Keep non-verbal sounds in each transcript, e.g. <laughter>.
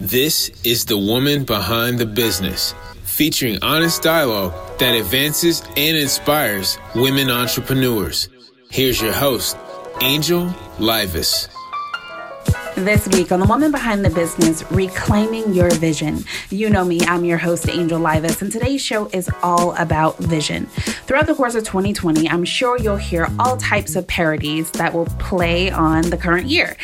This is The Woman Behind the Business, featuring honest dialogue that advances and inspires women entrepreneurs. Here's your host, Angel Livas. This week on The Woman Behind the Business, Reclaiming Your Vision. You know me, I'm your host, Angel Livas, and today's show is all about vision. Throughout the course of 2020, I'm sure you'll hear all types of parodies that will play on the current year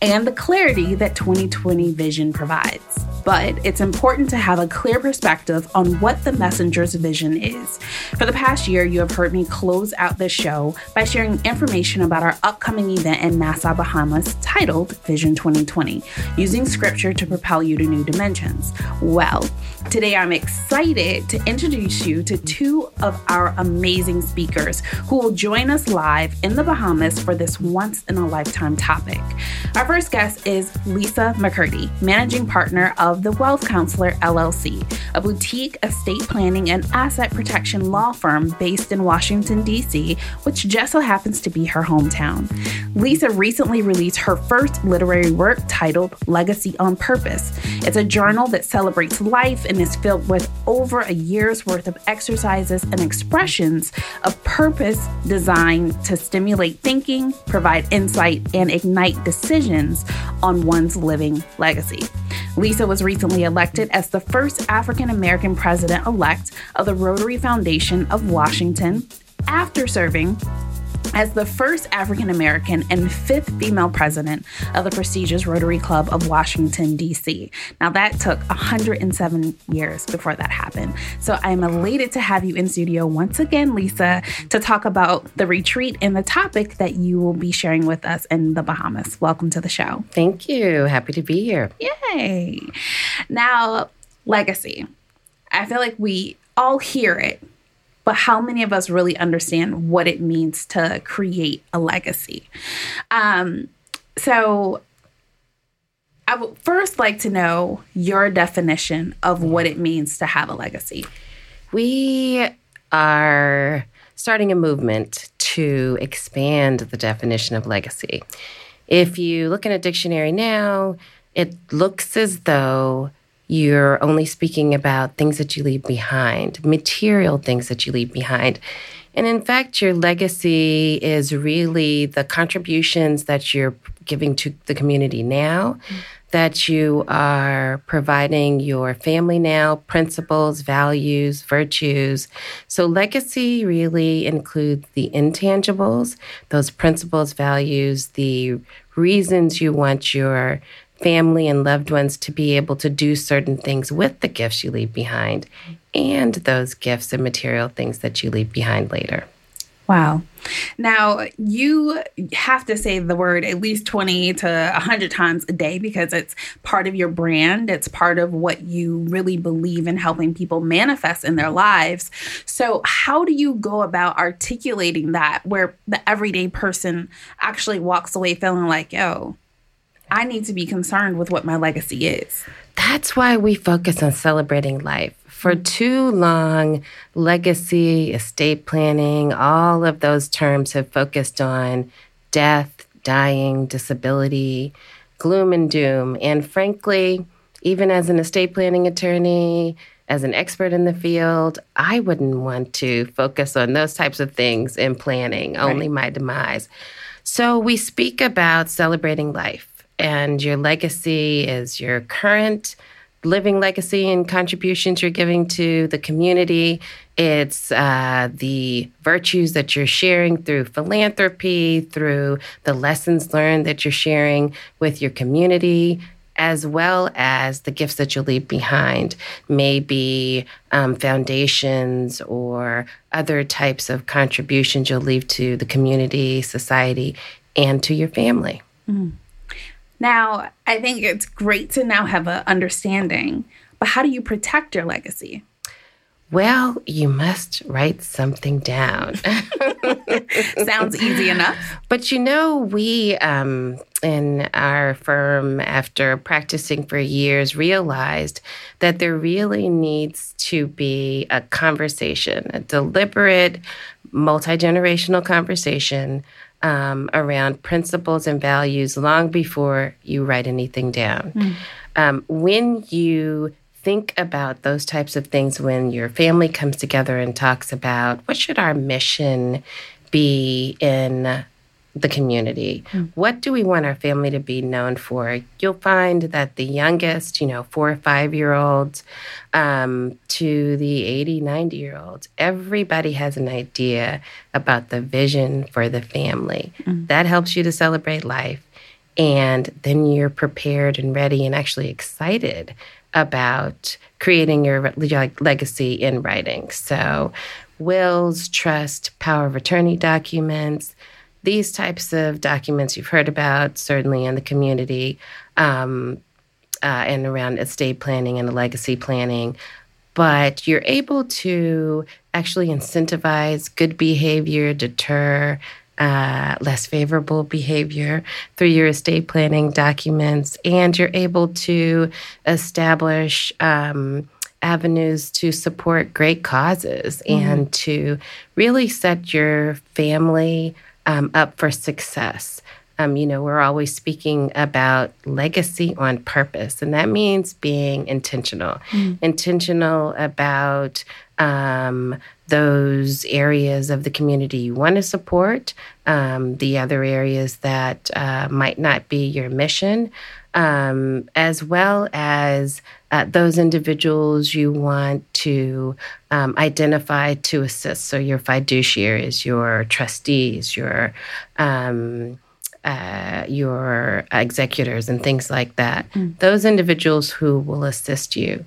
and the clarity that 2020 vision provides but it's important to have a clear perspective on what the messenger's vision is. For the past year, you have heard me close out this show by sharing information about our upcoming event in Nassau, Bahamas titled Vision 2020, using scripture to propel you to new dimensions. Well, today I'm excited to introduce you to two of our amazing speakers who will join us live in the Bahamas for this once in a lifetime topic. Our first guest is Lisa McCurdy, managing partner of of the Wealth Counselor LLC, a boutique estate planning and asset protection law firm based in Washington, D.C., which just so happens to be her hometown. Lisa recently released her first literary work titled Legacy on Purpose. It's a journal that celebrates life and is filled with over a year's worth of exercises and expressions of purpose designed to stimulate thinking, provide insight, and ignite decisions on one's living legacy. Lisa was recently elected as the first African American president elect of the Rotary Foundation of Washington. After serving as the first African American and fifth female president of the prestigious Rotary Club of Washington, D.C. Now, that took 107 years before that happened. So I'm elated to have you in studio once again, Lisa, to talk about the retreat and the topic that you will be sharing with us in the Bahamas. Welcome to the show. Thank you. Happy to be here. Yay. Now, legacy. I feel like we all hear it but how many of us really understand what it means to create a legacy? Um, so, I would first like to know your definition of what it means to have a legacy. We are starting a movement to expand the definition of legacy. If you look in a dictionary now, it looks as though you're only speaking about things that you leave behind, material things that you leave behind. And in fact, your legacy is really the contributions that you're giving to the community now, mm-hmm. that you are providing your family now, principles, values, virtues. So, legacy really includes the intangibles, those principles, values, the reasons you want your family and loved ones to be able to do certain things with the gifts you leave behind and those gifts and material things that you leave behind later. Wow. Now, you have to say the word at least 20 to 100 times a day because it's part of your brand. It's part of what you really believe in helping people manifest in their lives. So, how do you go about articulating that where the everyday person actually walks away feeling like, yo, I need to be concerned with what my legacy is. That's why we focus on celebrating life. For too long, legacy, estate planning, all of those terms have focused on death, dying, disability, gloom and doom. And frankly, even as an estate planning attorney, as an expert in the field, I wouldn't want to focus on those types of things in planning, right. only my demise. So we speak about celebrating life and your legacy is your current living legacy and contributions you're giving to the community. It's uh, the virtues that you're sharing through philanthropy, through the lessons learned that you're sharing with your community, as well as the gifts that you'll leave behind, maybe um, foundations or other types of contributions you'll leave to the community, society, and to your family. Mm. Now, I think it's great to now have an understanding, but how do you protect your legacy? Well, you must write something down. <laughs> Sounds easy enough. But you know, we um, in our firm, after practicing for years, realized that there really needs to be a conversation, a deliberate, multi generational conversation um, around principles and values long before you write anything down. Mm. Um, when you think about those types of things when your family comes together and talks about what should our mission be in the community. Mm. What do we want our family to be known for? You'll find that the youngest, you know, four or five year olds um, to the 80, 90 year olds, everybody has an idea about the vision for the family. Mm. That helps you to celebrate life. And then you're prepared and ready and actually excited about creating your legacy in writing. So, wills, trust, power of attorney documents, these types of documents you've heard about, certainly in the community um, uh, and around estate planning and legacy planning. But you're able to actually incentivize good behavior, deter uh, less favorable behavior through your estate planning documents, and you're able to establish. Um, avenues to support great causes mm-hmm. and to really set your family um, up for success. Um, you know, we're always speaking about legacy on purpose, and that means being intentional. Mm. Intentional about um, those areas of the community you want to support, um, the other areas that uh, might not be your mission, um, as well as uh, those individuals you want to um, identify to assist. So, your fiduciaries, your trustees, your um, uh, your executors, and things like that. Mm. Those individuals who will assist you.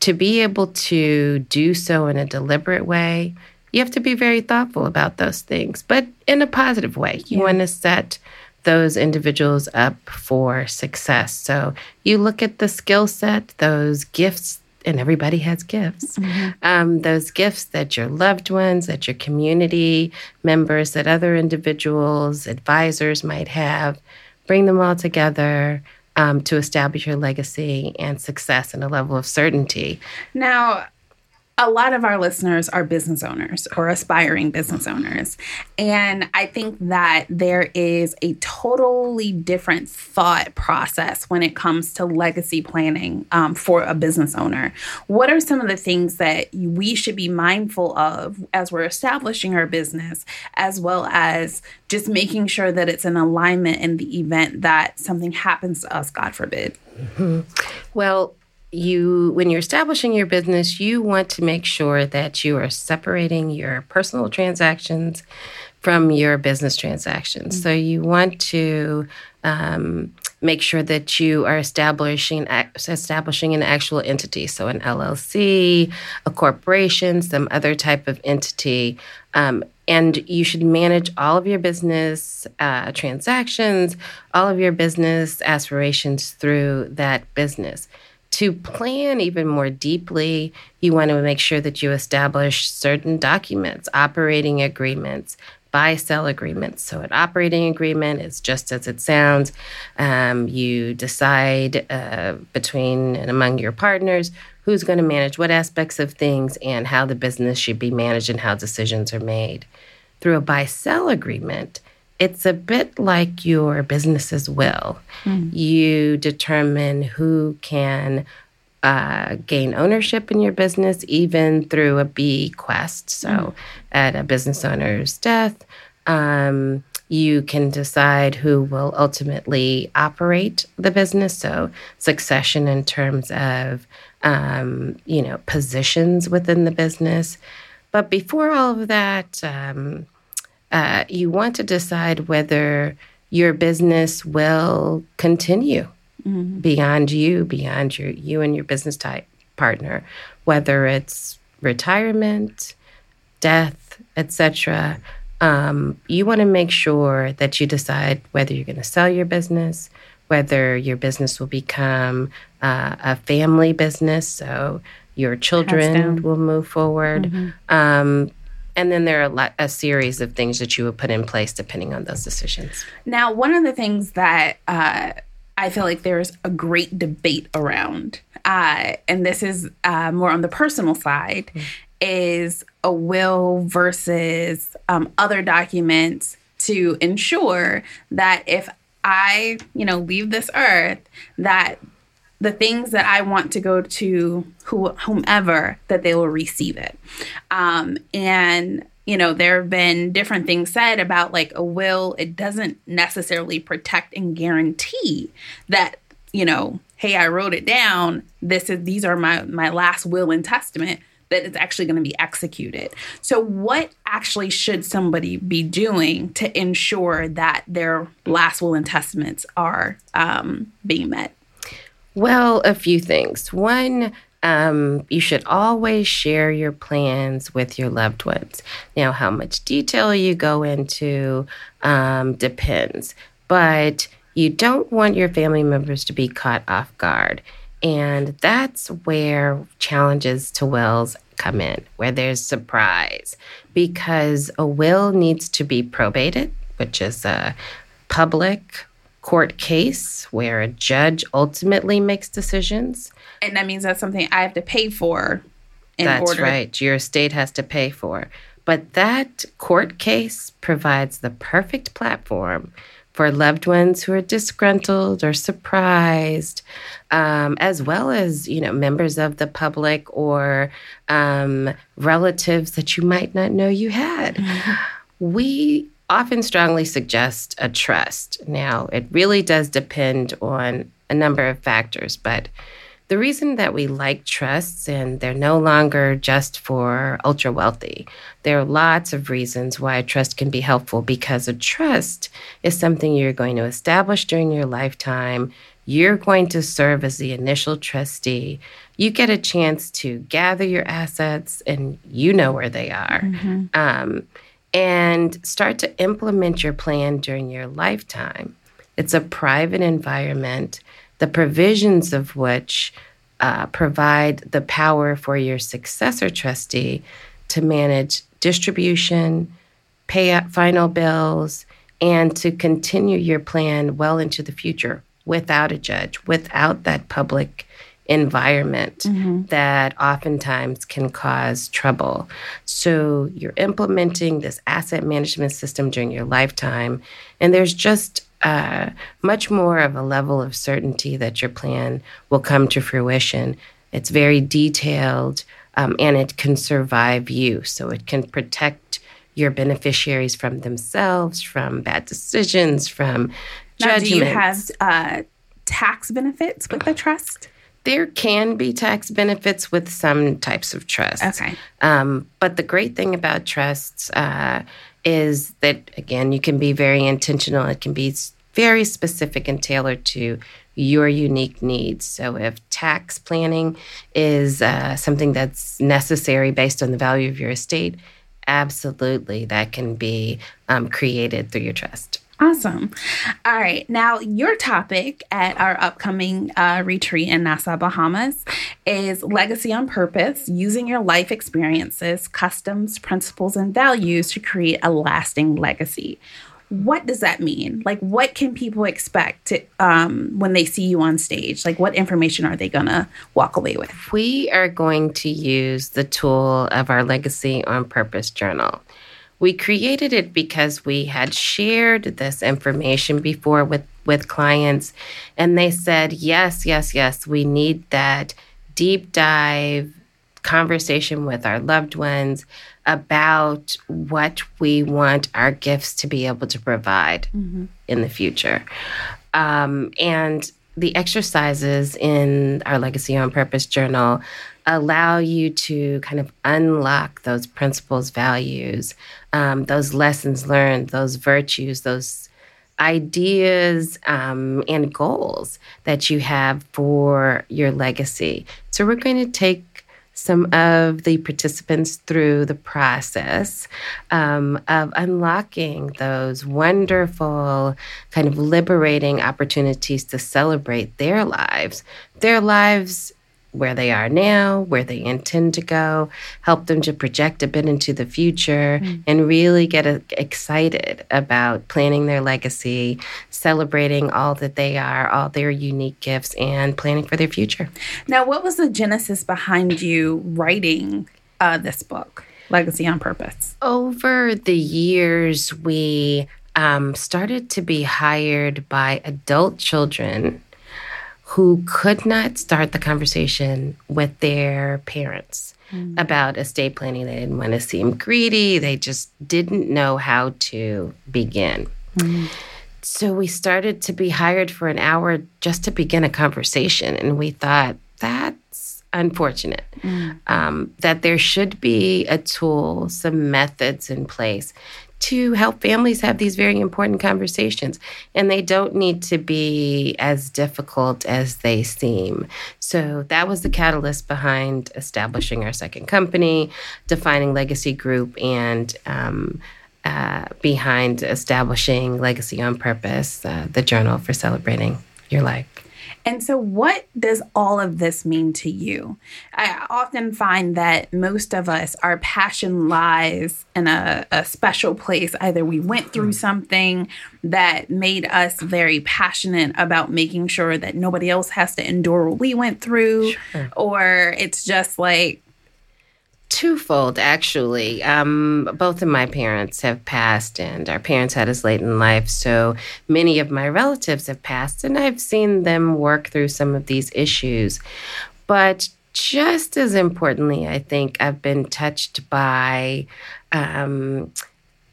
To be able to do so in a deliberate way, you have to be very thoughtful about those things, but in a positive way. You yeah. want to set those individuals up for success. So you look at the skill set, those gifts, and everybody has gifts. Mm-hmm. Um, those gifts that your loved ones, that your community members, that other individuals, advisors might have, bring them all together. Um, to establish your legacy and success and a level of certainty. Now, a lot of our listeners are business owners or aspiring business owners. And I think that there is a totally different thought process when it comes to legacy planning um, for a business owner. What are some of the things that we should be mindful of as we're establishing our business, as well as just making sure that it's in alignment in the event that something happens to us, God forbid? Mm-hmm. Well, you when you're establishing your business you want to make sure that you are separating your personal transactions from your business transactions. Mm-hmm. so you want to um, make sure that you are establishing establishing an actual entity. So an llc a corporation some other type of entity. Um, and you should manage all of your business uh, transactions all of your business aspirations through that business to plan even more deeply, you want to make sure that you establish certain documents, operating agreements, buy sell agreements. So, an operating agreement is just as it sounds. Um, you decide uh, between and among your partners who's going to manage what aspects of things and how the business should be managed and how decisions are made. Through a buy sell agreement, it's a bit like your business's will. Mm. You determine who can uh, gain ownership in your business, even through a bequest. So, mm. at a business owner's death, um, you can decide who will ultimately operate the business. So, succession in terms of, um, you know, positions within the business. But before all of that, um, uh, you want to decide whether your business will continue mm-hmm. beyond you, beyond your you and your business type partner, whether it's retirement, death, etc. Um, you want to make sure that you decide whether you're going to sell your business, whether your business will become uh, a family business, so your children will move forward. Mm-hmm. Um, and then there are a, series of things that you would put in place depending on those decisions. Now, one of the things that uh, I feel like there's a great debate around, uh, and this is uh, more on the personal side, mm-hmm. is a will versus um, other documents to ensure that if I, you know, leave this earth, that the things that I want to go to who, whomever, that they will receive it. Um, and you know, there have been different things said about like a will. It doesn't necessarily protect and guarantee that, you know, hey, I wrote it down. This is these are my my last will and testament that it's actually going to be executed. So, what actually should somebody be doing to ensure that their last will and testaments are um, being met? Well, a few things. One, um, you should always share your plans with your loved ones. Now, how much detail you go into um, depends, but you don't want your family members to be caught off guard. And that's where challenges to wills come in, where there's surprise, because a will needs to be probated, which is a public court case where a judge ultimately makes decisions. And that means that's something I have to pay for. that's order. right. Your estate has to pay for. But that court case provides the perfect platform for loved ones who are disgruntled or surprised, um, as well as you know members of the public or um, relatives that you might not know you had. Mm-hmm. We often strongly suggest a trust. Now, it really does depend on a number of factors, but the reason that we like trusts and they're no longer just for ultra wealthy, there are lots of reasons why a trust can be helpful because a trust is something you're going to establish during your lifetime. You're going to serve as the initial trustee. You get a chance to gather your assets and you know where they are. Mm-hmm. Um, and start to implement your plan during your lifetime. It's a private environment the provisions of which uh, provide the power for your successor trustee to manage distribution, pay out final bills, and to continue your plan well into the future without a judge, without that public environment mm-hmm. that oftentimes can cause trouble. So you're implementing this asset management system during your lifetime, and there's just uh, much more of a level of certainty that your plan will come to fruition. It's very detailed um, and it can survive you. So it can protect your beneficiaries from themselves, from bad decisions, from now, Do you have uh, tax benefits with the trust? There can be tax benefits with some types of trusts. Okay. Um, but the great thing about trusts uh, is that, again, you can be very intentional. It can be very specific and tailored to your unique needs. So, if tax planning is uh, something that's necessary based on the value of your estate, absolutely that can be um, created through your trust. Awesome. All right. Now, your topic at our upcoming uh, retreat in Nassau, Bahamas is legacy on purpose, using your life experiences, customs, principles, and values to create a lasting legacy what does that mean? Like, what can people expect to, um, when they see you on stage? Like, what information are they going to walk away with? We are going to use the tool of our Legacy on Purpose journal. We created it because we had shared this information before with, with clients, and they said, yes, yes, yes, we need that deep dive conversation with our loved ones about what we want our gifts to be able to provide mm-hmm. in the future. Um, and the exercises in our Legacy on Purpose journal allow you to kind of unlock those principles, values, um, those lessons learned, those virtues, those ideas um, and goals that you have for your legacy. So, we're going to take some of the participants through the process um, of unlocking those wonderful, kind of liberating opportunities to celebrate their lives, their lives where they are now, where they intend to go, help them to project a bit into the future, mm. and really get a, excited about planning their legacy, celebrating all that they are, all their unique gifts, and planning for their future. Now, what was the genesis behind you writing uh, this book, Legacy on Purpose? Over the years, we um, started to be hired by adult children who could not start the conversation with their parents mm. about estate planning. They didn't want to seem greedy, they just didn't know how to begin. Mm. So we started to be hired for an hour just to begin a conversation. And we thought, that's unfortunate. Mm. Um, that there should be a tool, some methods in place to help families have these very important conversations. And they don't need to be as difficult as they seem. So that was the catalyst behind establishing our second company, defining Legacy Group, and um, uh, behind establishing Legacy on Purpose, uh, the journal for celebrating your life. And so, what does all of this mean to you? I often find that most of us, our passion lies in a, a special place. Either we went through hmm. something that made us very passionate about making sure that nobody else has to endure what we went through, sure. or it's just like, twofold actually. Um, both of my parents have passed and our parents had us late in life so many of my relatives have passed and i've seen them work through some of these issues. But just as importantly i think i've been touched by um,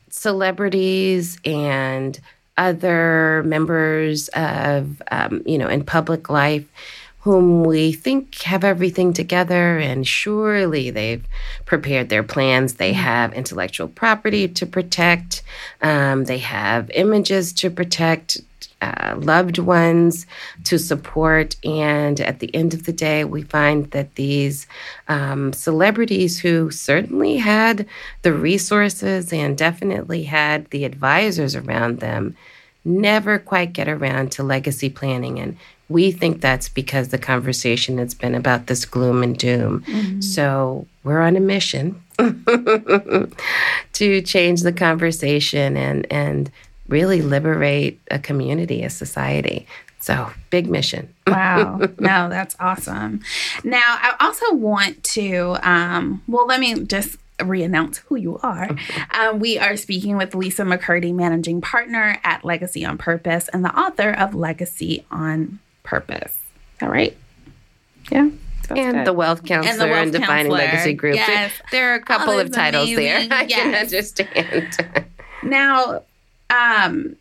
celebrities and other members of um, you know in public life whom we think have everything together, and surely they've prepared their plans. They mm-hmm. have intellectual property to protect, um, they have images to protect. Uh, loved ones to support. And at the end of the day, we find that these um, celebrities who certainly had the resources and definitely had the advisors around them never quite get around to legacy planning and we think that's because the conversation has been about this gloom and doom. Mm-hmm. So we're on a mission <laughs> to change the conversation and and really liberate a community, a society. So big mission. <laughs> wow. No, that's awesome. Now I also want to um, well let me just re-announce who you are. Um, we are speaking with Lisa McCurdy, managing partner at Legacy on Purpose and the author of Legacy on purpose. All right. Yeah. and good. the wealth counselor and, the wealth and defining counselor. legacy group. Yes. There, are a couple of titles <laughs> amazing. there. I yes. can understand. now, um,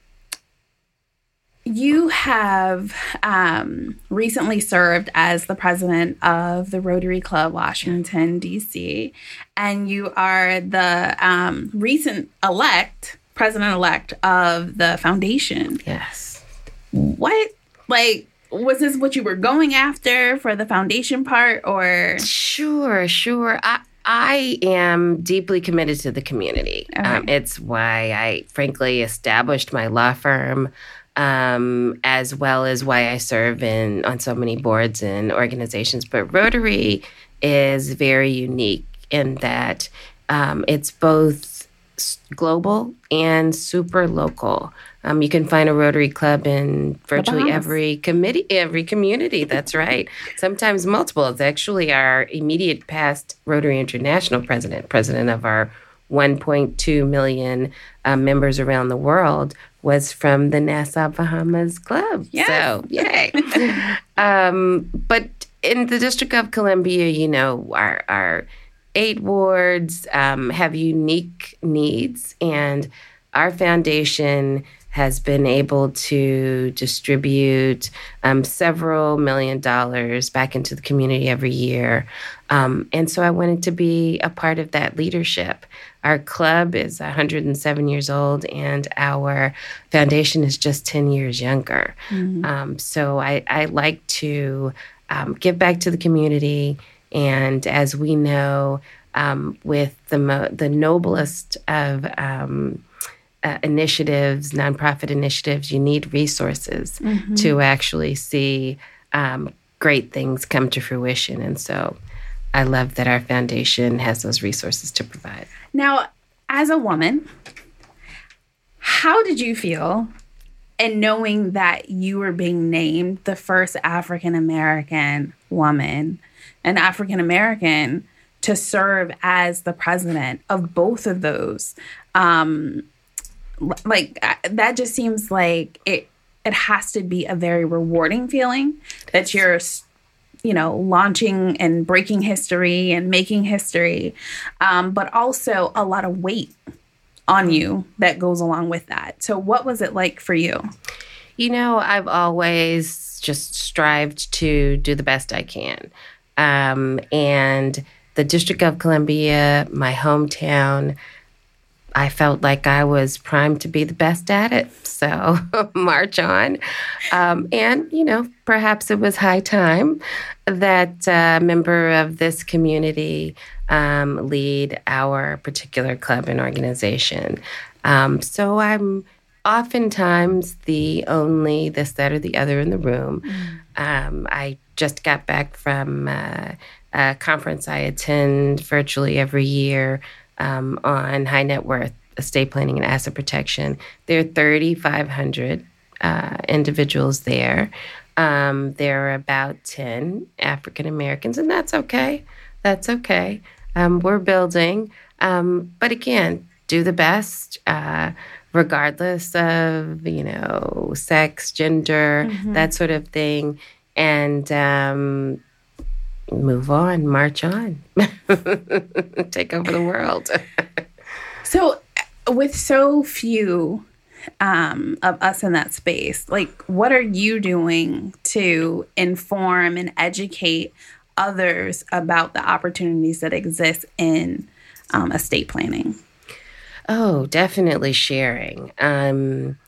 you have um, recently served as the president of the Rotary Club Washington, D.C., and you are the um, recent elect president elect of the foundation. Yes. What, like, was this what you were going after for the foundation part or sure sure i I am deeply committed to the community. Okay. Um, it's why I, frankly, established my law firm, um, as well as why I serve in on so many boards and organizations. But Rotary is very unique in that um, it's both global and super local. Um, you can find a Rotary Club in virtually every committee, every community. That's right. Sometimes multiple. It's actually our immediate past Rotary International president, president of our 1.2 million uh, members around the world, was from the Nassau Bahamas Club. Yes. So, yay. <laughs> um, but in the District of Columbia, you know, our, our eight wards um, have unique needs, and our foundation has been able to distribute um, several million dollars back into the community every year. Um, and so I wanted to be a part of that leadership. Our club is 107 years old, and our foundation is just 10 years younger. Mm-hmm. Um, so I, I, like to um, give back to the community. And as we know, um, with the, mo- the noblest of um, uh, initiatives, nonprofit initiatives, you need resources mm-hmm. to actually see um, great things come to fruition. And so I love that our foundation has those resources to provide. Now, as a woman, how did you feel in knowing that you were being named the first African American woman, an African American, to serve as the president of both of those um, like uh, that just seems like it it has to be a very rewarding feeling that you're you know launching and breaking history and making history um, but also a lot of weight on you that goes along with that. So what was it like for you? You know i've always just strived to do the best i can. Um, and the district of columbia my hometown I felt like I was primed to be the best at it. So <laughs> march on. Um, and, you know, perhaps it was high time that a member of this community um, lead our particular club and organization. Um, so I'm oftentimes the only this, that, or the other in the room. Mm. I just got back from uh, a conference I attend virtually every year um, on high net worth estate planning and asset protection. There are 3,500 uh, individuals there. Um, there are about 10 African Americans, and that's okay. That's okay. Um, we're building. Um, but again, do the best, uh, regardless of, you know, sex, gender, mm-hmm. that sort of thing. And um, move on, march on, <laughs> take over the world. <laughs> so, with so few um, of us in that space, like what are you doing to inform and educate others about the opportunities that exist in um, estate planning? Oh, definitely sharing. Um,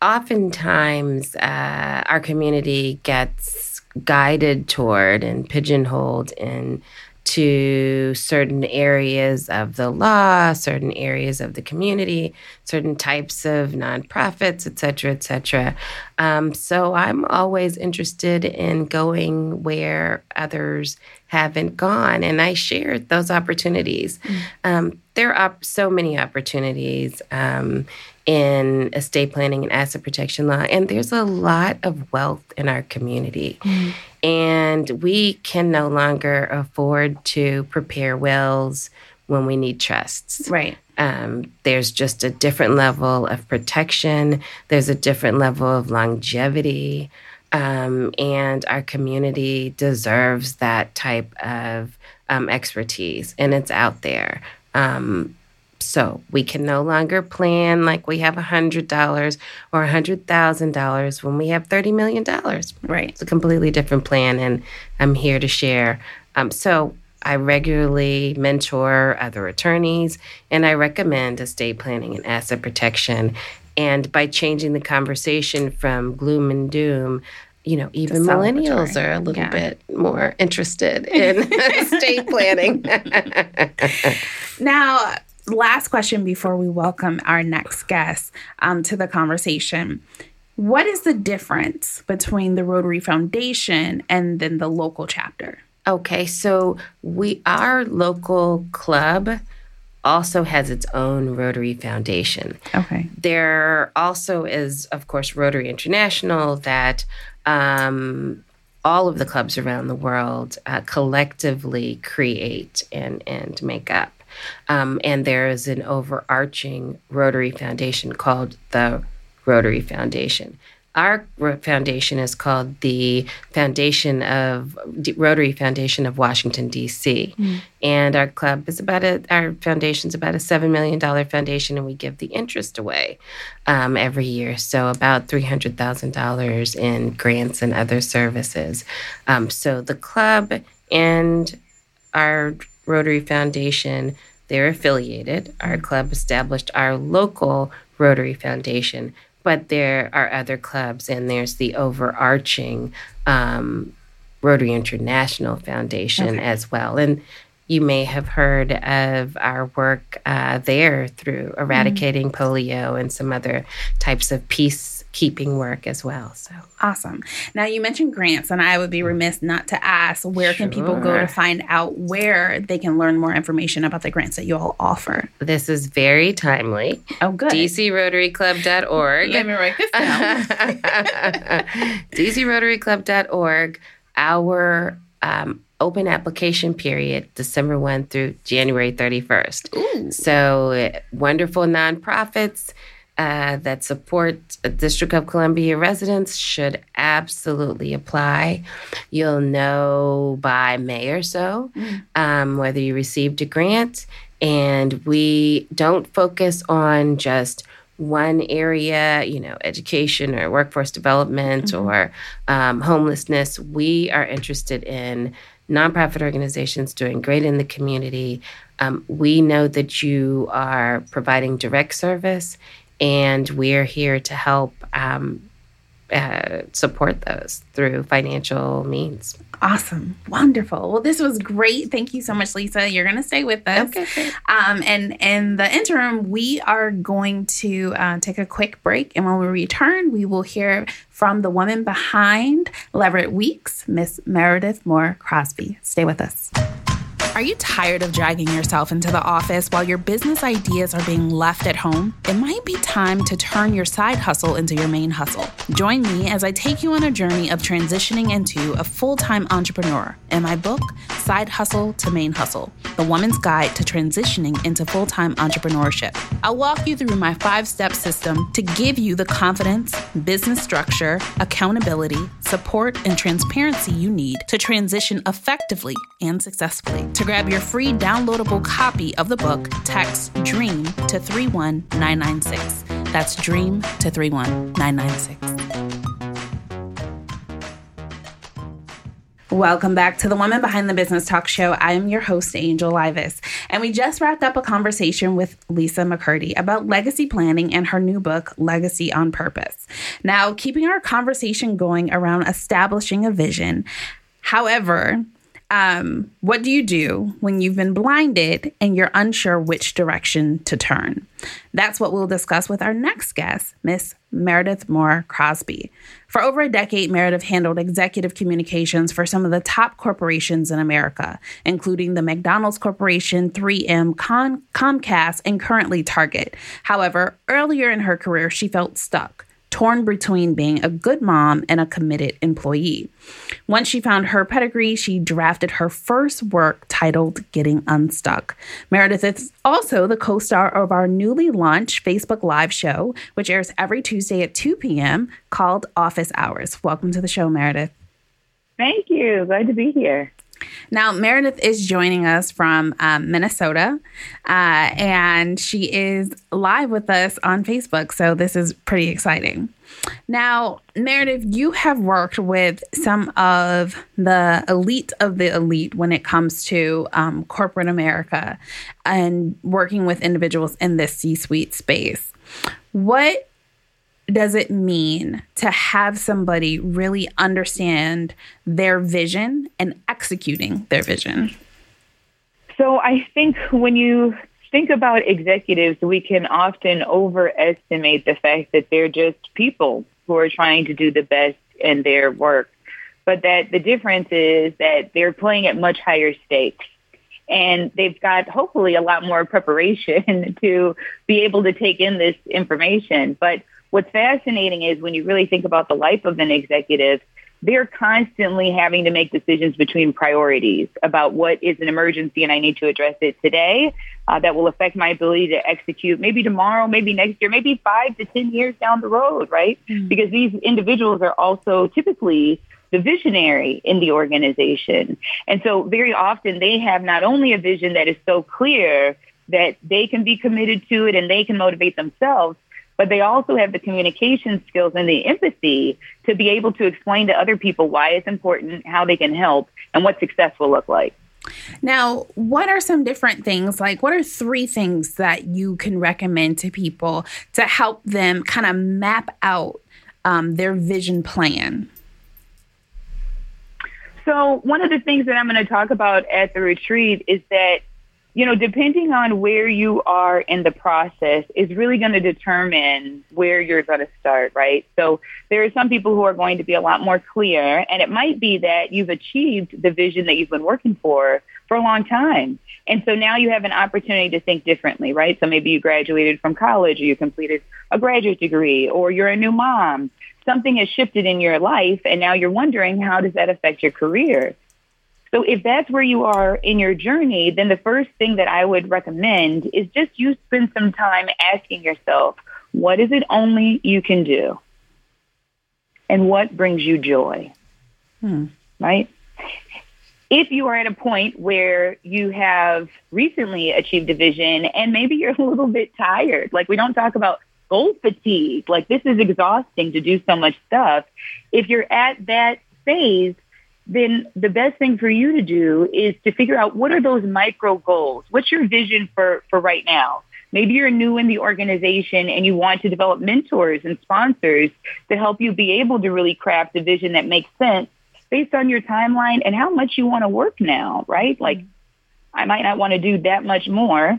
oftentimes, uh, our community gets guided toward and pigeonholed in to certain areas of the law, certain areas of the community, certain types of nonprofits, et cetera, et cetera. Um, so I'm always interested in going where others haven't gone, and I share those opportunities. Mm. Um, there are so many opportunities um, in estate planning and asset protection law, and there's a lot of wealth in our community. Mm. And we can no longer afford to prepare wills when we need trusts. Right. Um, there's just a different level of protection, there's a different level of longevity. Um, and our community deserves that type of um, expertise, and it's out there. Um, so we can no longer plan like we have $100 or $100,000 when we have $30 million. Right. It's a completely different plan, and I'm here to share. Um, so I regularly mentor other attorneys, and I recommend estate planning and asset protection. And by changing the conversation from gloom and doom, you know, even millennials are a little yeah. bit more interested <laughs> in <laughs> estate planning. <laughs> now, last question before we welcome our next guest um, to the conversation. What is the difference between the Rotary Foundation and then the local chapter? Okay, so we our local club also has its own Rotary Foundation. Okay. There also is, of course, Rotary International that um, all of the clubs around the world uh, collectively create and, and make up. Um, and there is an overarching Rotary Foundation called the Rotary Foundation. Our foundation is called the Foundation of Rotary Foundation of Washington D.C. Mm. And our club is about a our foundation is about a seven million dollar foundation, and we give the interest away um, every year. So about three hundred thousand dollars in grants and other services. Um, so the club and our Rotary Foundation, they're affiliated. Our club established our local Rotary Foundation, but there are other clubs, and there's the overarching um, Rotary International Foundation okay. as well. And you may have heard of our work uh, there through eradicating mm-hmm. polio and some other types of peacekeeping work as well. So awesome. Now you mentioned grants, and I would be remiss not to ask where sure. can people go to find out where they can learn more information about the grants that you all offer? This is very timely. Oh, good. DCRotaryClub.org. Let me write this down. <laughs> DCRotaryClub.org. Our um, open application period December 1 through January 31st. Ooh. So, wonderful nonprofits uh, that support District of Columbia residents should absolutely apply. You'll know by May or so mm. um, whether you received a grant. And we don't focus on just one area, you know, education or workforce development mm-hmm. or um, homelessness. We are interested in nonprofit organizations doing great in the community. Um, we know that you are providing direct service, and we're here to help um, uh, support those through financial means. Awesome. Wonderful. Well, this was great. Thank you so much, Lisa. You're going to stay with us. Okay, great. Um, and in the interim, we are going to uh, take a quick break. And when we return, we will hear from the woman behind Leverett Weeks, Miss Meredith Moore Crosby. Stay with us. Are you tired of dragging yourself into the office while your business ideas are being left at home? It might be time to turn your side hustle into your main hustle. Join me as I take you on a journey of transitioning into a full time entrepreneur in my book, Side Hustle to Main Hustle The Woman's Guide to Transitioning into Full Time Entrepreneurship. I'll walk you through my five step system to give you the confidence, business structure, accountability, support, and transparency you need to transition effectively and successfully. To grab your free downloadable copy of the book, text DREAM to 31996. That's DREAM to 31996. Welcome back to the Woman Behind the Business Talk Show. I am your host, Angel Livas, and we just wrapped up a conversation with Lisa McCurdy about legacy planning and her new book, Legacy on Purpose. Now, keeping our conversation going around establishing a vision. However, um, what do you do when you've been blinded and you're unsure which direction to turn? That's what we'll discuss with our next guest, Miss Meredith Moore Crosby. For over a decade, Meredith handled executive communications for some of the top corporations in America, including the McDonald's Corporation, 3M, Con- Comcast, and currently Target. However, earlier in her career, she felt stuck torn between being a good mom and a committed employee. Once she found her pedigree, she drafted her first work titled Getting Unstuck. Meredith is also the co star of our newly launched Facebook Live show, which airs every Tuesday at 2 p.m., called Office Hours. Welcome to the show, Meredith. Thank you. Glad to be here. Now, Meredith is joining us from um, Minnesota, uh, and she is live with us on Facebook. So, this is pretty exciting. Now, Meredith, you have worked with some of the elite of the elite when it comes to um, corporate America and working with individuals in this C suite space. What does it mean to have somebody really understand their vision and executing their vision? So I think when you think about executives, we can often overestimate the fact that they're just people who are trying to do the best in their work. But that the difference is that they're playing at much higher stakes and they've got hopefully a lot more preparation <laughs> to be able to take in this information. But what's fascinating is when you really think about the life of an executive, they're constantly having to make decisions between priorities about what is an emergency and I need to address it today uh, that will affect my ability to execute maybe tomorrow, maybe next year, maybe five to 10 years down the road, right? Mm-hmm. Because these individuals are also typically the visionary in the organization. And so very often they have not only a vision that is so clear that they can be committed to it and they can motivate themselves, but they also have the communication skills and the empathy to be able to explain to other people why it's important, how they can help, and what success will look like. Now, what are some different things? Like, what are three things that you can recommend to people to help them kind of map out um, their vision plan? So, one of the things that I'm going to talk about at the retreat is that you know, depending on where you are in the process is really going to determine where you're going to start, right? So there are some people who are going to be a lot more clear, and it might be that you've achieved the vision that you've been working for for a long time. And so now you have an opportunity to think differently, right? So maybe you graduated from college or you completed a graduate degree or you're a new mom. Something has shifted in your life and now you're wondering how does that affect your career? So if that's where you are in your journey, then the first thing that I would recommend is just you spend some time asking yourself, What is it only you can do? And what brings you joy? Hmm. Right? If you are at a point where you have recently achieved a vision and maybe you're <laughs> a little bit tired, like we don't talk about goal fatigue, like this is exhausting to do so much stuff. If you're at that phase, then the best thing for you to do is to figure out what are those micro goals? What's your vision for, for right now? Maybe you're new in the organization and you want to develop mentors and sponsors to help you be able to really craft a vision that makes sense based on your timeline and how much you want to work now, right? Like I might not want to do that much more.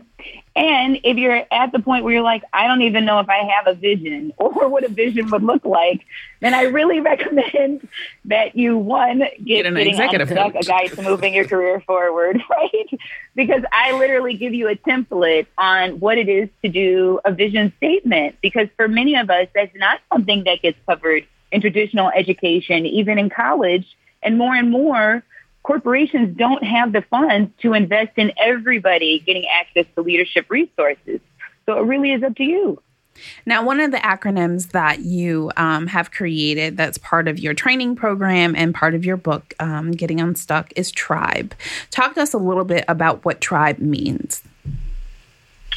And if you're at the point where you're like, I don't even know if I have a vision <laughs> or what a vision would look like, then I really <laughs> recommend that you one get, get an executive unstuck, a guide to moving your career <laughs> forward, right? Because I literally give you a template on what it is to do a vision statement. Because for many of us, that's not something that gets covered in traditional education, even in college. And more and more, corporations don't have the funds to invest in everybody getting access to leadership resources. So it really is up to you. Now, one of the acronyms that you um, have created that's part of your training program and part of your book, um, Getting Unstuck, is TRIBE. Talk to us a little bit about what TRIBE means.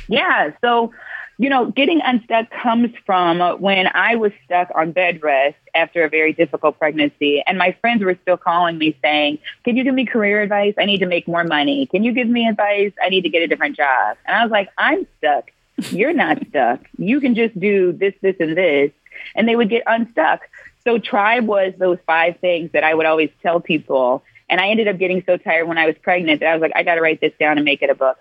Yeah. So, you know, getting unstuck comes from when I was stuck on bed rest after a very difficult pregnancy. And my friends were still calling me saying, Can you give me career advice? I need to make more money. Can you give me advice? I need to get a different job. And I was like, I'm stuck. You're not <laughs> stuck. You can just do this, this, and this. And they would get unstuck. So tribe was those five things that I would always tell people. And I ended up getting so tired when I was pregnant that I was like, I got to write this down and make it a book.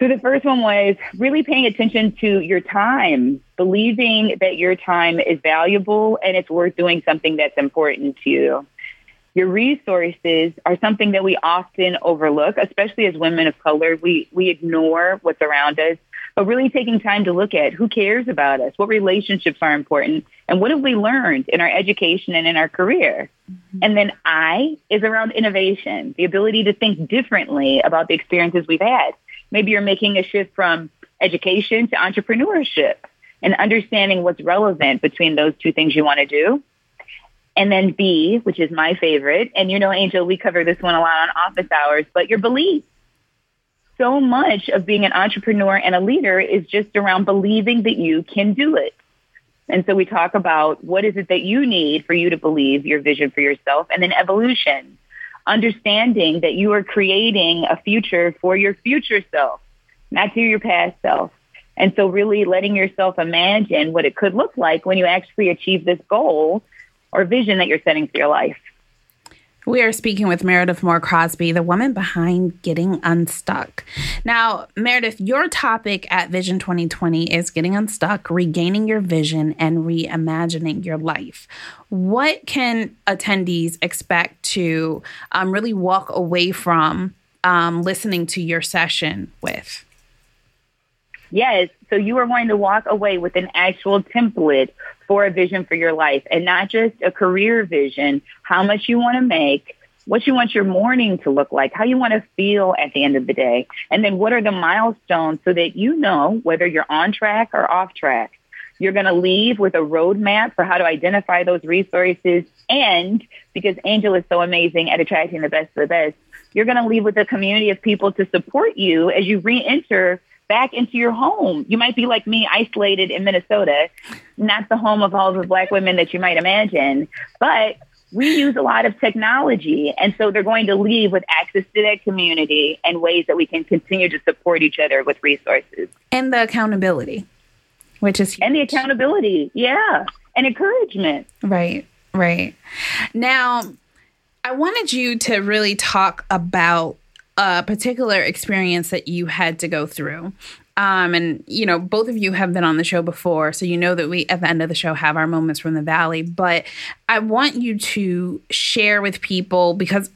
So the first one was really paying attention to your time, believing that your time is valuable and it's worth doing something that's important to you. Your resources are something that we often overlook, especially as women of color. We, we ignore what's around us, but really taking time to look at who cares about us, what relationships are important, and what have we learned in our education and in our career. Mm-hmm. And then I is around innovation, the ability to think differently about the experiences we've had. Maybe you're making a shift from education to entrepreneurship and understanding what's relevant between those two things you want to do. And then B, which is my favorite. And you know, Angel, we cover this one a lot on office hours, but your belief. So much of being an entrepreneur and a leader is just around believing that you can do it. And so we talk about what is it that you need for you to believe your vision for yourself and then evolution understanding that you are creating a future for your future self, not to your past self. And so really letting yourself imagine what it could look like when you actually achieve this goal or vision that you're setting for your life. We are speaking with Meredith Moore Crosby, the woman behind Getting Unstuck. Now, Meredith, your topic at Vision 2020 is getting unstuck, regaining your vision, and reimagining your life. What can attendees expect to um, really walk away from um, listening to your session with? Yes. So you are going to walk away with an actual template for a vision for your life and not just a career vision, how much you want to make, what you want your morning to look like, how you want to feel at the end of the day, and then what are the milestones so that you know whether you're on track or off track. You're going to leave with a roadmap for how to identify those resources. And because Angel is so amazing at attracting the best of the best, you're going to leave with a community of people to support you as you re-enter back into your home. You might be like me, isolated in Minnesota, not the home of all the black women that you might imagine, but we use a lot of technology. And so they're going to leave with access to that community and ways that we can continue to support each other with resources. And the accountability, which is huge. And the accountability, yeah. And encouragement. Right, right. Now, I wanted you to really talk about a particular experience that you had to go through. Um, and you know, both of you have been on the show before, so you know that we at the end of the show have our moments from the valley. But I want you to share with people because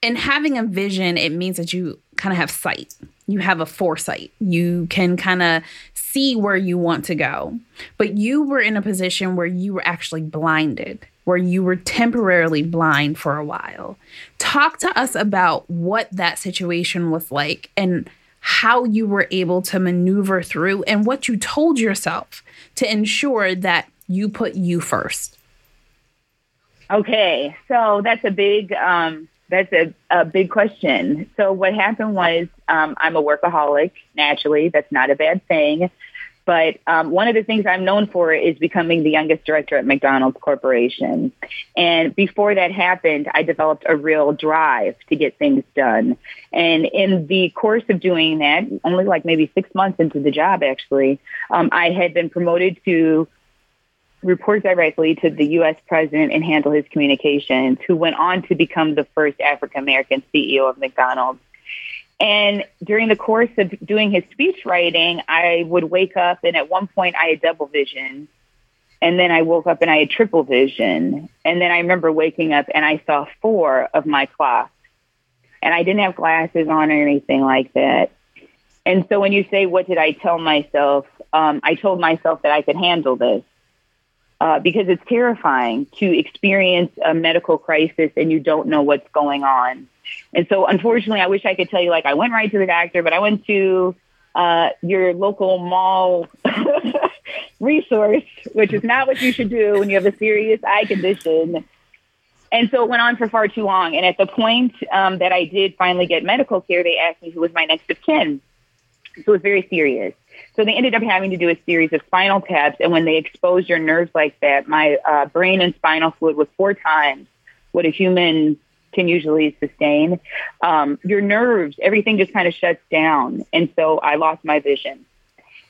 in having a vision, it means that you kind of have sight. You have a foresight. You can kind of see where you want to go. But you were in a position where you were actually blinded where you were temporarily blind for a while. Talk to us about what that situation was like and how you were able to maneuver through and what you told yourself to ensure that you put you first. Okay, so that's a big um, that's a, a big question. So what happened was um, I'm a workaholic naturally. That's not a bad thing. But um, one of the things I'm known for is becoming the youngest director at McDonald's Corporation. And before that happened, I developed a real drive to get things done. And in the course of doing that, only like maybe six months into the job, actually, um, I had been promoted to report directly to the U.S. president and handle his communications, who went on to become the first African American CEO of McDonald's. And during the course of doing his speech writing, I would wake up and at one point I had double vision. And then I woke up and I had triple vision. And then I remember waking up and I saw four of my clocks. And I didn't have glasses on or anything like that. And so when you say, what did I tell myself? Um, I told myself that I could handle this. Uh, because it's terrifying to experience a medical crisis and you don't know what's going on. And so, unfortunately, I wish I could tell you, like, I went right to the doctor, but I went to uh, your local mall <laughs> resource, which is not what you should do when you have a serious eye condition. And so it went on for far too long. And at the point um, that I did finally get medical care, they asked me who was my next of kin. So it was very serious. So they ended up having to do a series of spinal taps. And when they exposed your nerves like that, my uh, brain and spinal fluid was four times what a human can usually sustain. Um, your nerves, everything just kind of shuts down. And so I lost my vision.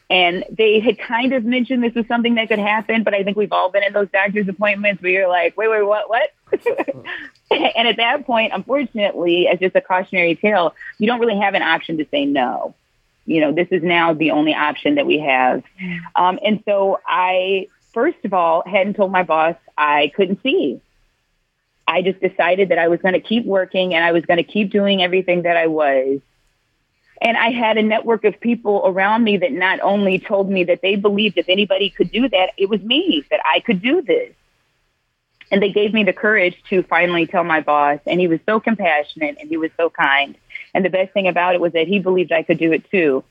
And they had kind of mentioned this was something that could happen, but I think we've all been in those doctor's appointments where you're like, wait, wait, what, what? <laughs> and at that point, unfortunately, as just a cautionary tale, you don't really have an option to say no. You know, this is now the only option that we have. Um, and so I, first of all, hadn't told my boss I couldn't see. I just decided that I was going to keep working and I was going to keep doing everything that I was. And I had a network of people around me that not only told me that they believed if anybody could do that, it was me, that I could do this. And they gave me the courage to finally tell my boss. And he was so compassionate and he was so kind. And the best thing about it was that he believed I could do it too.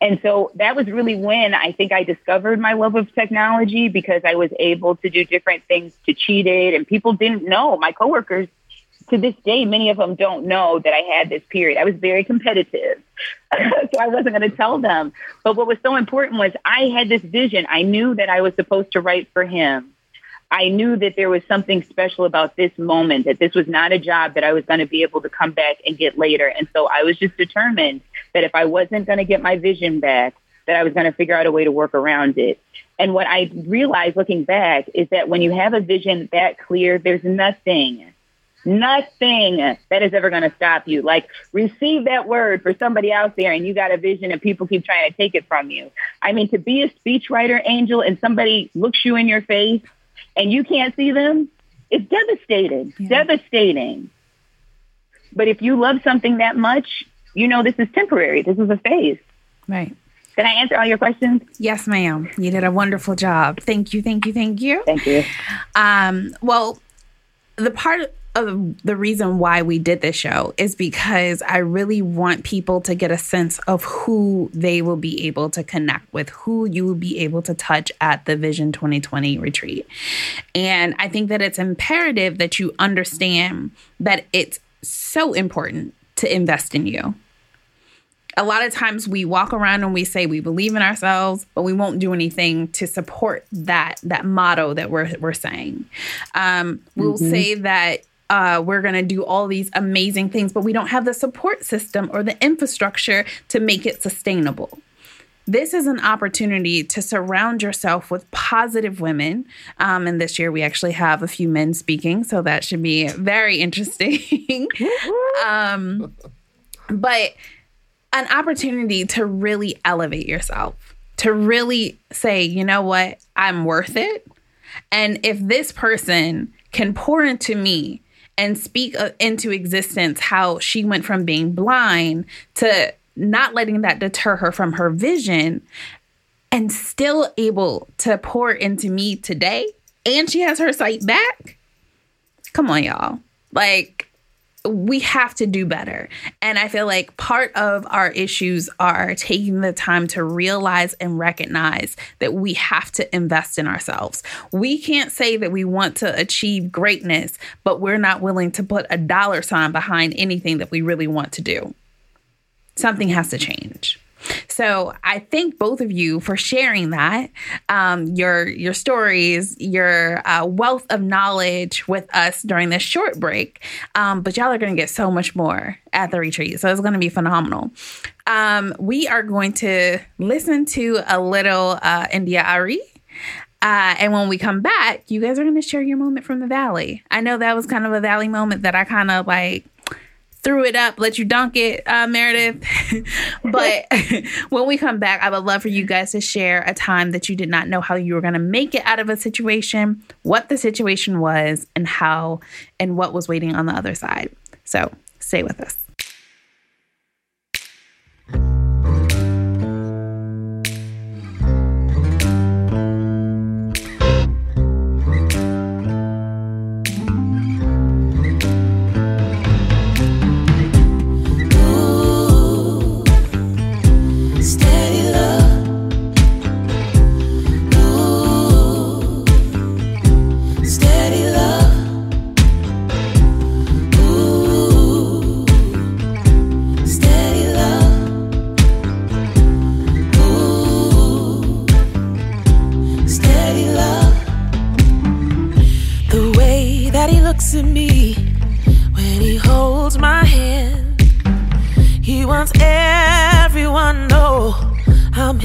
And so that was really when I think I discovered my love of technology because I was able to do different things to cheat it. And people didn't know. My coworkers, to this day, many of them don't know that I had this period. I was very competitive. <laughs> so I wasn't going to tell them. But what was so important was I had this vision. I knew that I was supposed to write for him. I knew that there was something special about this moment, that this was not a job that I was going to be able to come back and get later. And so I was just determined that if I wasn't going to get my vision back, that I was going to figure out a way to work around it. And what I realized looking back is that when you have a vision that clear, there's nothing, nothing that is ever going to stop you. Like receive that word for somebody out there and you got a vision and people keep trying to take it from you. I mean, to be a speechwriter angel and somebody looks you in your face and you can't see them, it's devastating, yeah. devastating. But if you love something that much, you know this is temporary. This is a phase. Right. Did I answer all your questions? Yes, ma'am. You did a wonderful job. Thank you, thank you, thank you. Thank you. Um, well, the part of the reason why we did this show is because I really want people to get a sense of who they will be able to connect with, who you will be able to touch at the Vision 2020 retreat. And I think that it's imperative that you understand that it's so important to invest in you. A lot of times we walk around and we say we believe in ourselves, but we won't do anything to support that that motto that we're we're saying. Um, we'll mm-hmm. say that uh, we're going to do all these amazing things, but we don't have the support system or the infrastructure to make it sustainable. This is an opportunity to surround yourself with positive women. Um, and this year we actually have a few men speaking, so that should be very interesting. <laughs> um, but an opportunity to really elevate yourself, to really say, you know what, I'm worth it. And if this person can pour into me and speak uh, into existence how she went from being blind to not letting that deter her from her vision and still able to pour into me today and she has her sight back come on y'all like we have to do better. And I feel like part of our issues are taking the time to realize and recognize that we have to invest in ourselves. We can't say that we want to achieve greatness, but we're not willing to put a dollar sign behind anything that we really want to do. Something has to change. So I thank both of you for sharing that, um, your your stories, your uh, wealth of knowledge with us during this short break. Um, but y'all are going to get so much more at the retreat, so it's going to be phenomenal. Um, we are going to listen to a little uh, India.Arie. Uh, and when we come back, you guys are going to share your moment from the valley. I know that was kind of a valley moment that I kind of like threw it up, let you dunk it, uh, Meredith. <laughs> but <laughs> when we come back, I would love for you guys to share a time that you did not know how you were going to make it out of a situation, what the situation was, and how and what was waiting on the other side. So stay with us.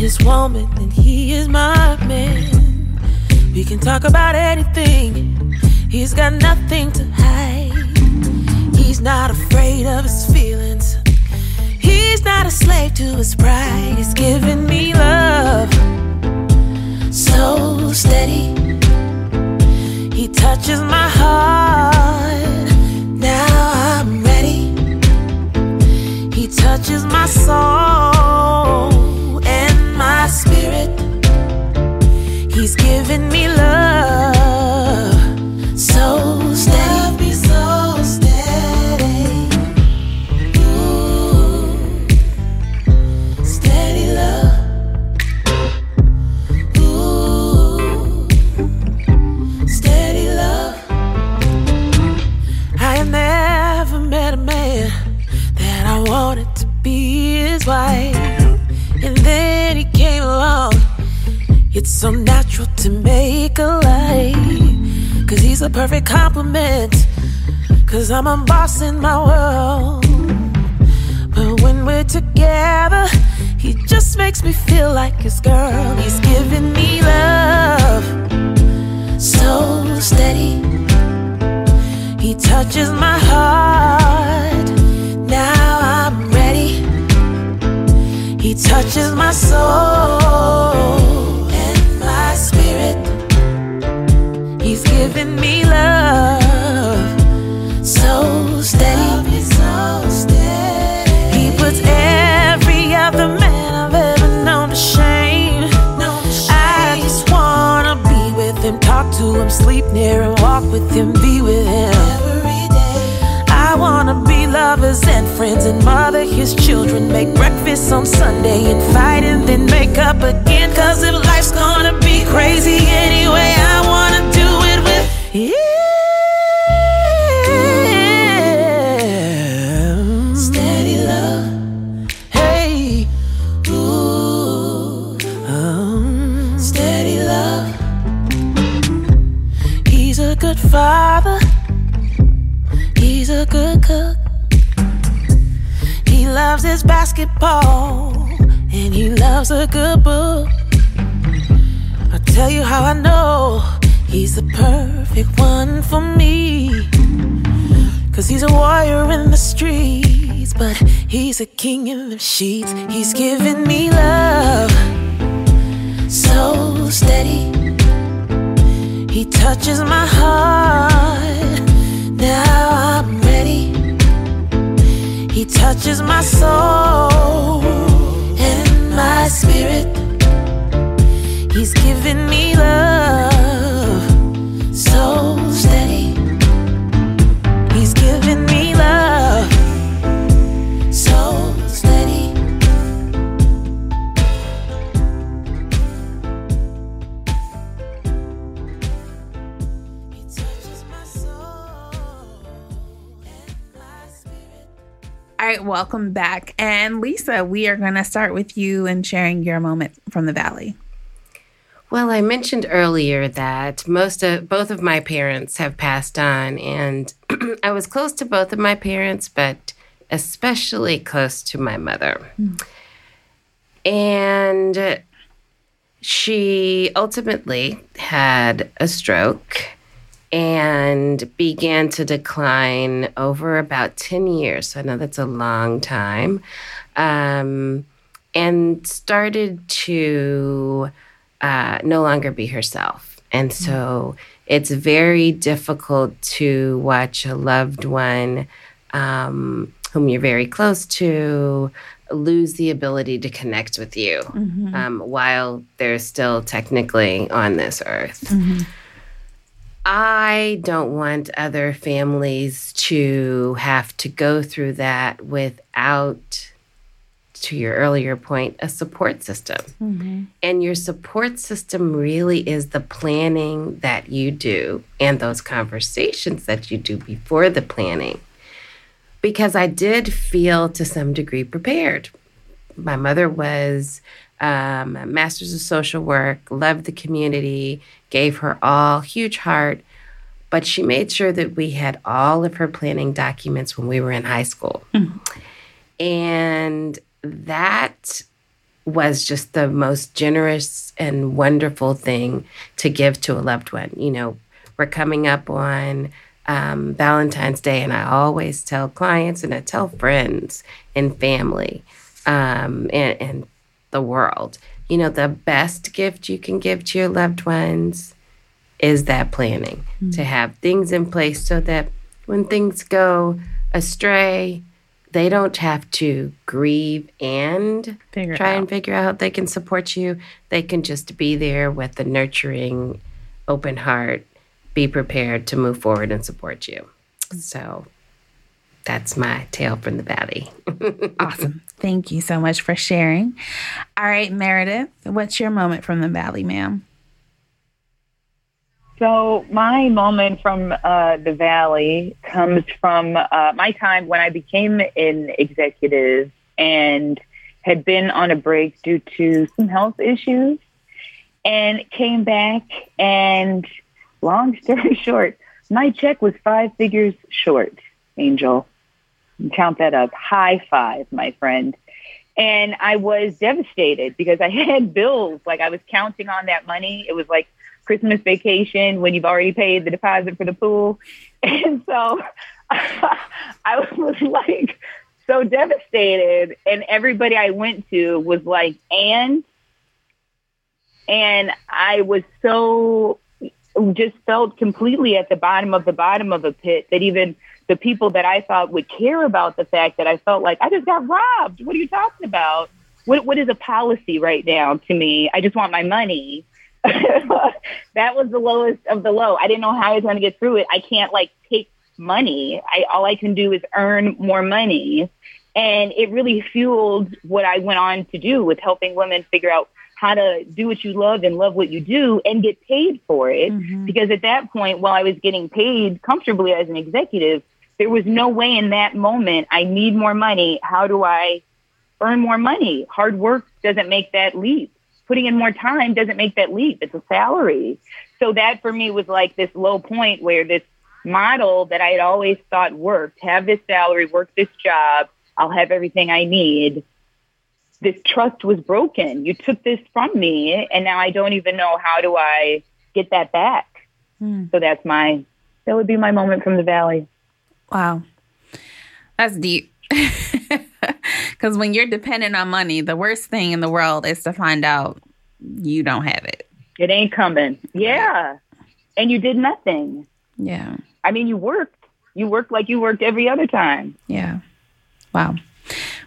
his woman and he is my man. We can talk about anything, he's got nothing to hide. He's not afraid of his feelings, he's not a slave to his pride. He's giving me love so steady. He touches my heart, now I'm ready. He touches my soul. giving me love. I'm a boss in my world. But when we're together, he just makes me feel like his girl. He's giving me love so steady. He touches my heart. Now I'm ready. He touches my soul giving me love so steady. So steady. He puts every other man I've ever known to shame. I just wanna be with him, talk to him, sleep near him, walk with him, be with him. I wanna be lovers and friends and mother his children. Make breakfast on Sunday and fight and then make up again. Cause if life's gonna be crazy anyway, I wanna his basketball, and he loves a good book. I'll tell you how I know he's the perfect one for me. Cause he's a warrior in the streets, but he's a king in the sheets. He's giving me love so steady he touches my heart. Now I'm ready. He touches my soul and my spirit. He's giving me love. Welcome back. And Lisa, we are going to start with you and sharing your moment from the Valley. Well, I mentioned earlier that most of both of my parents have passed on, and <clears throat> I was close to both of my parents, but especially close to my mother. Mm. And she ultimately had a stroke and began to decline over about 10 years. So I know that's a long time. Um, and started to uh, no longer be herself. And so it's very difficult to watch a loved one um, whom you're very close to lose the ability to connect with you mm-hmm. um, while they're still technically on this earth. Mm-hmm. I don't want other families to have to go through that without, to your earlier point, a support system. Mm-hmm. And your support system really is the planning that you do and those conversations that you do before the planning. Because I did feel to some degree prepared. My mother was um, master's of social work, loved the community, gave her all, huge heart. But she made sure that we had all of her planning documents when we were in high school. Mm-hmm. And that was just the most generous and wonderful thing to give to a loved one. You know, we're coming up on um, Valentine's Day, and I always tell clients and I tell friends and family um, and, and the world, you know, the best gift you can give to your loved ones is that planning mm-hmm. to have things in place so that when things go astray, they don't have to grieve and figure try and figure out they can support you. They can just be there with a nurturing, open heart, be prepared to move forward and support you. So that's my tale from the valley. <laughs> awesome. Thank you so much for sharing. All right, Meredith, what's your moment from the valley, ma'am? So my moment from uh, the Valley comes from uh, my time when I became an executive and had been on a break due to some health issues and came back and long story <laughs> short, my check was five figures short, Angel. Count that up. High five, my friend. And I was devastated because I <laughs> had bills. Like I was counting on that money. It was like Christmas vacation when you've already paid the deposit for the pool. <laughs> And so <laughs> I was like so devastated. And everybody I went to was like, and, and I was so just felt completely at the bottom of the bottom of a pit that even the people that I thought would care about the fact that I felt like I just got robbed. What are you talking about? What, what is a policy right now to me? I just want my money. <laughs> that was the lowest of the low. I didn't know how I was going to get through it. I can't like take money. I all I can do is earn more money. And it really fueled what I went on to do with helping women figure out how to do what you love and love what you do and get paid for it. Mm-hmm. Because at that point, while I was getting paid comfortably as an executive, there was no way in that moment, I need more money. How do I earn more money? Hard work doesn't make that leap putting in more time doesn't make that leap. It's a salary. So that for me was like this low point where this model that I had always thought worked, have this salary, work this job, I'll have everything I need. This trust was broken. You took this from me and now I don't even know how do I get that back. Hmm. So that's my that would be my moment from the valley. Wow. That's deep. <laughs> Because when you're dependent on money, the worst thing in the world is to find out you don't have it. It ain't coming. Yeah. And you did nothing. Yeah. I mean, you worked. You worked like you worked every other time. Yeah. Wow.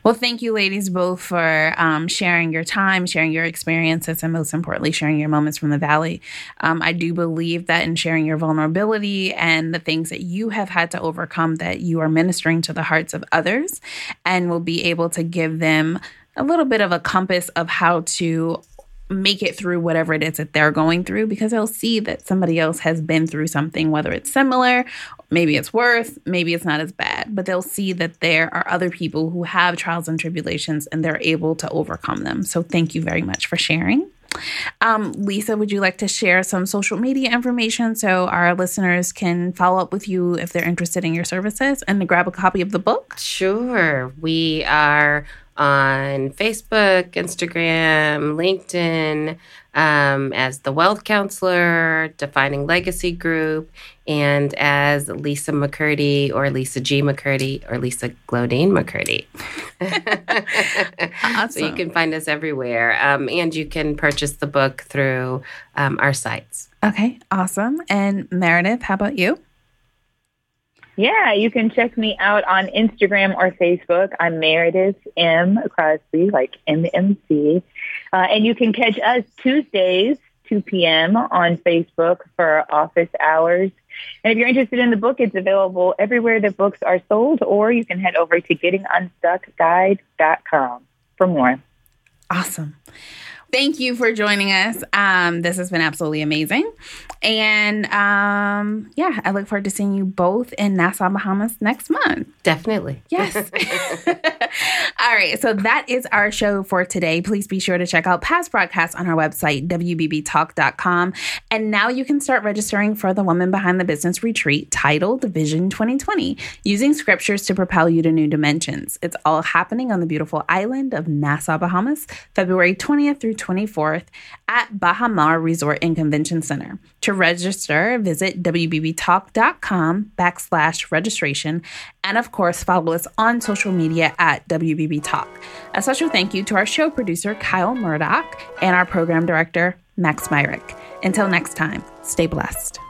Well, thank you, ladies, both for um, sharing your time, sharing your experiences, and most importantly, sharing your moments from the valley. Um, I do believe that in sharing your vulnerability and the things that you have had to overcome, that you are ministering to the hearts of others and will be able to give them a little bit of a compass of how to make it through whatever it is that they're going through because they'll see that somebody else has been through something, whether it's similar, maybe it's worse, maybe it's not as bad, but they'll see that there are other people who have trials and tribulations and they're able to overcome them. So thank you very much for sharing. Um, Lisa, would you like to share some social media information so our listeners can follow up with you if they're interested in your services and to grab a copy of the book? Sure. We are on Facebook, Instagram, LinkedIn um, as the Wealth Counselor, Defining Legacy Group, and as Lisa McCurdy or Lisa G. McCurdy or Lisa Glodine McCurdy. awesome. <laughs> So you can find us everywhere. Um, and you can purchase the book through um, our sites. Okay, awesome. And Meredith, how about you? Yeah, you can check me out on Instagram or Facebook. I'm Meredith M. Crosby, like MMC. Uh, and you can catch us Tuesdays, 2 p.m. on Facebook for office hours. And if you're interested in the book, it's available everywhere that books are sold, or you can head over to gettingunstuckguide.com for more. Awesome. Thank you for joining us. Um, this has been absolutely amazing. And um, yeah, I look forward to seeing you both in Nassau, Bahamas next month. Definitely. Yes. <laughs> All right. So that is our show for today. Please be sure to check out past broadcasts on our website, WBBTalk.com. And now you can start registering for the Woman Behind the Business retreat titled Vision 2020, using scriptures to propel you to new dimensions. It's all happening on the beautiful island of Nassau, Bahamas, February 20th through 24th at Baha Mar Resort and Convention Center. To register, visit WBBTalk.com backslash registration. And of course, follow us on social media at WBB Talk. A special thank you to our show producer, Kyle Murdoch, and our program director, Max Myrick. Until next time, stay blessed.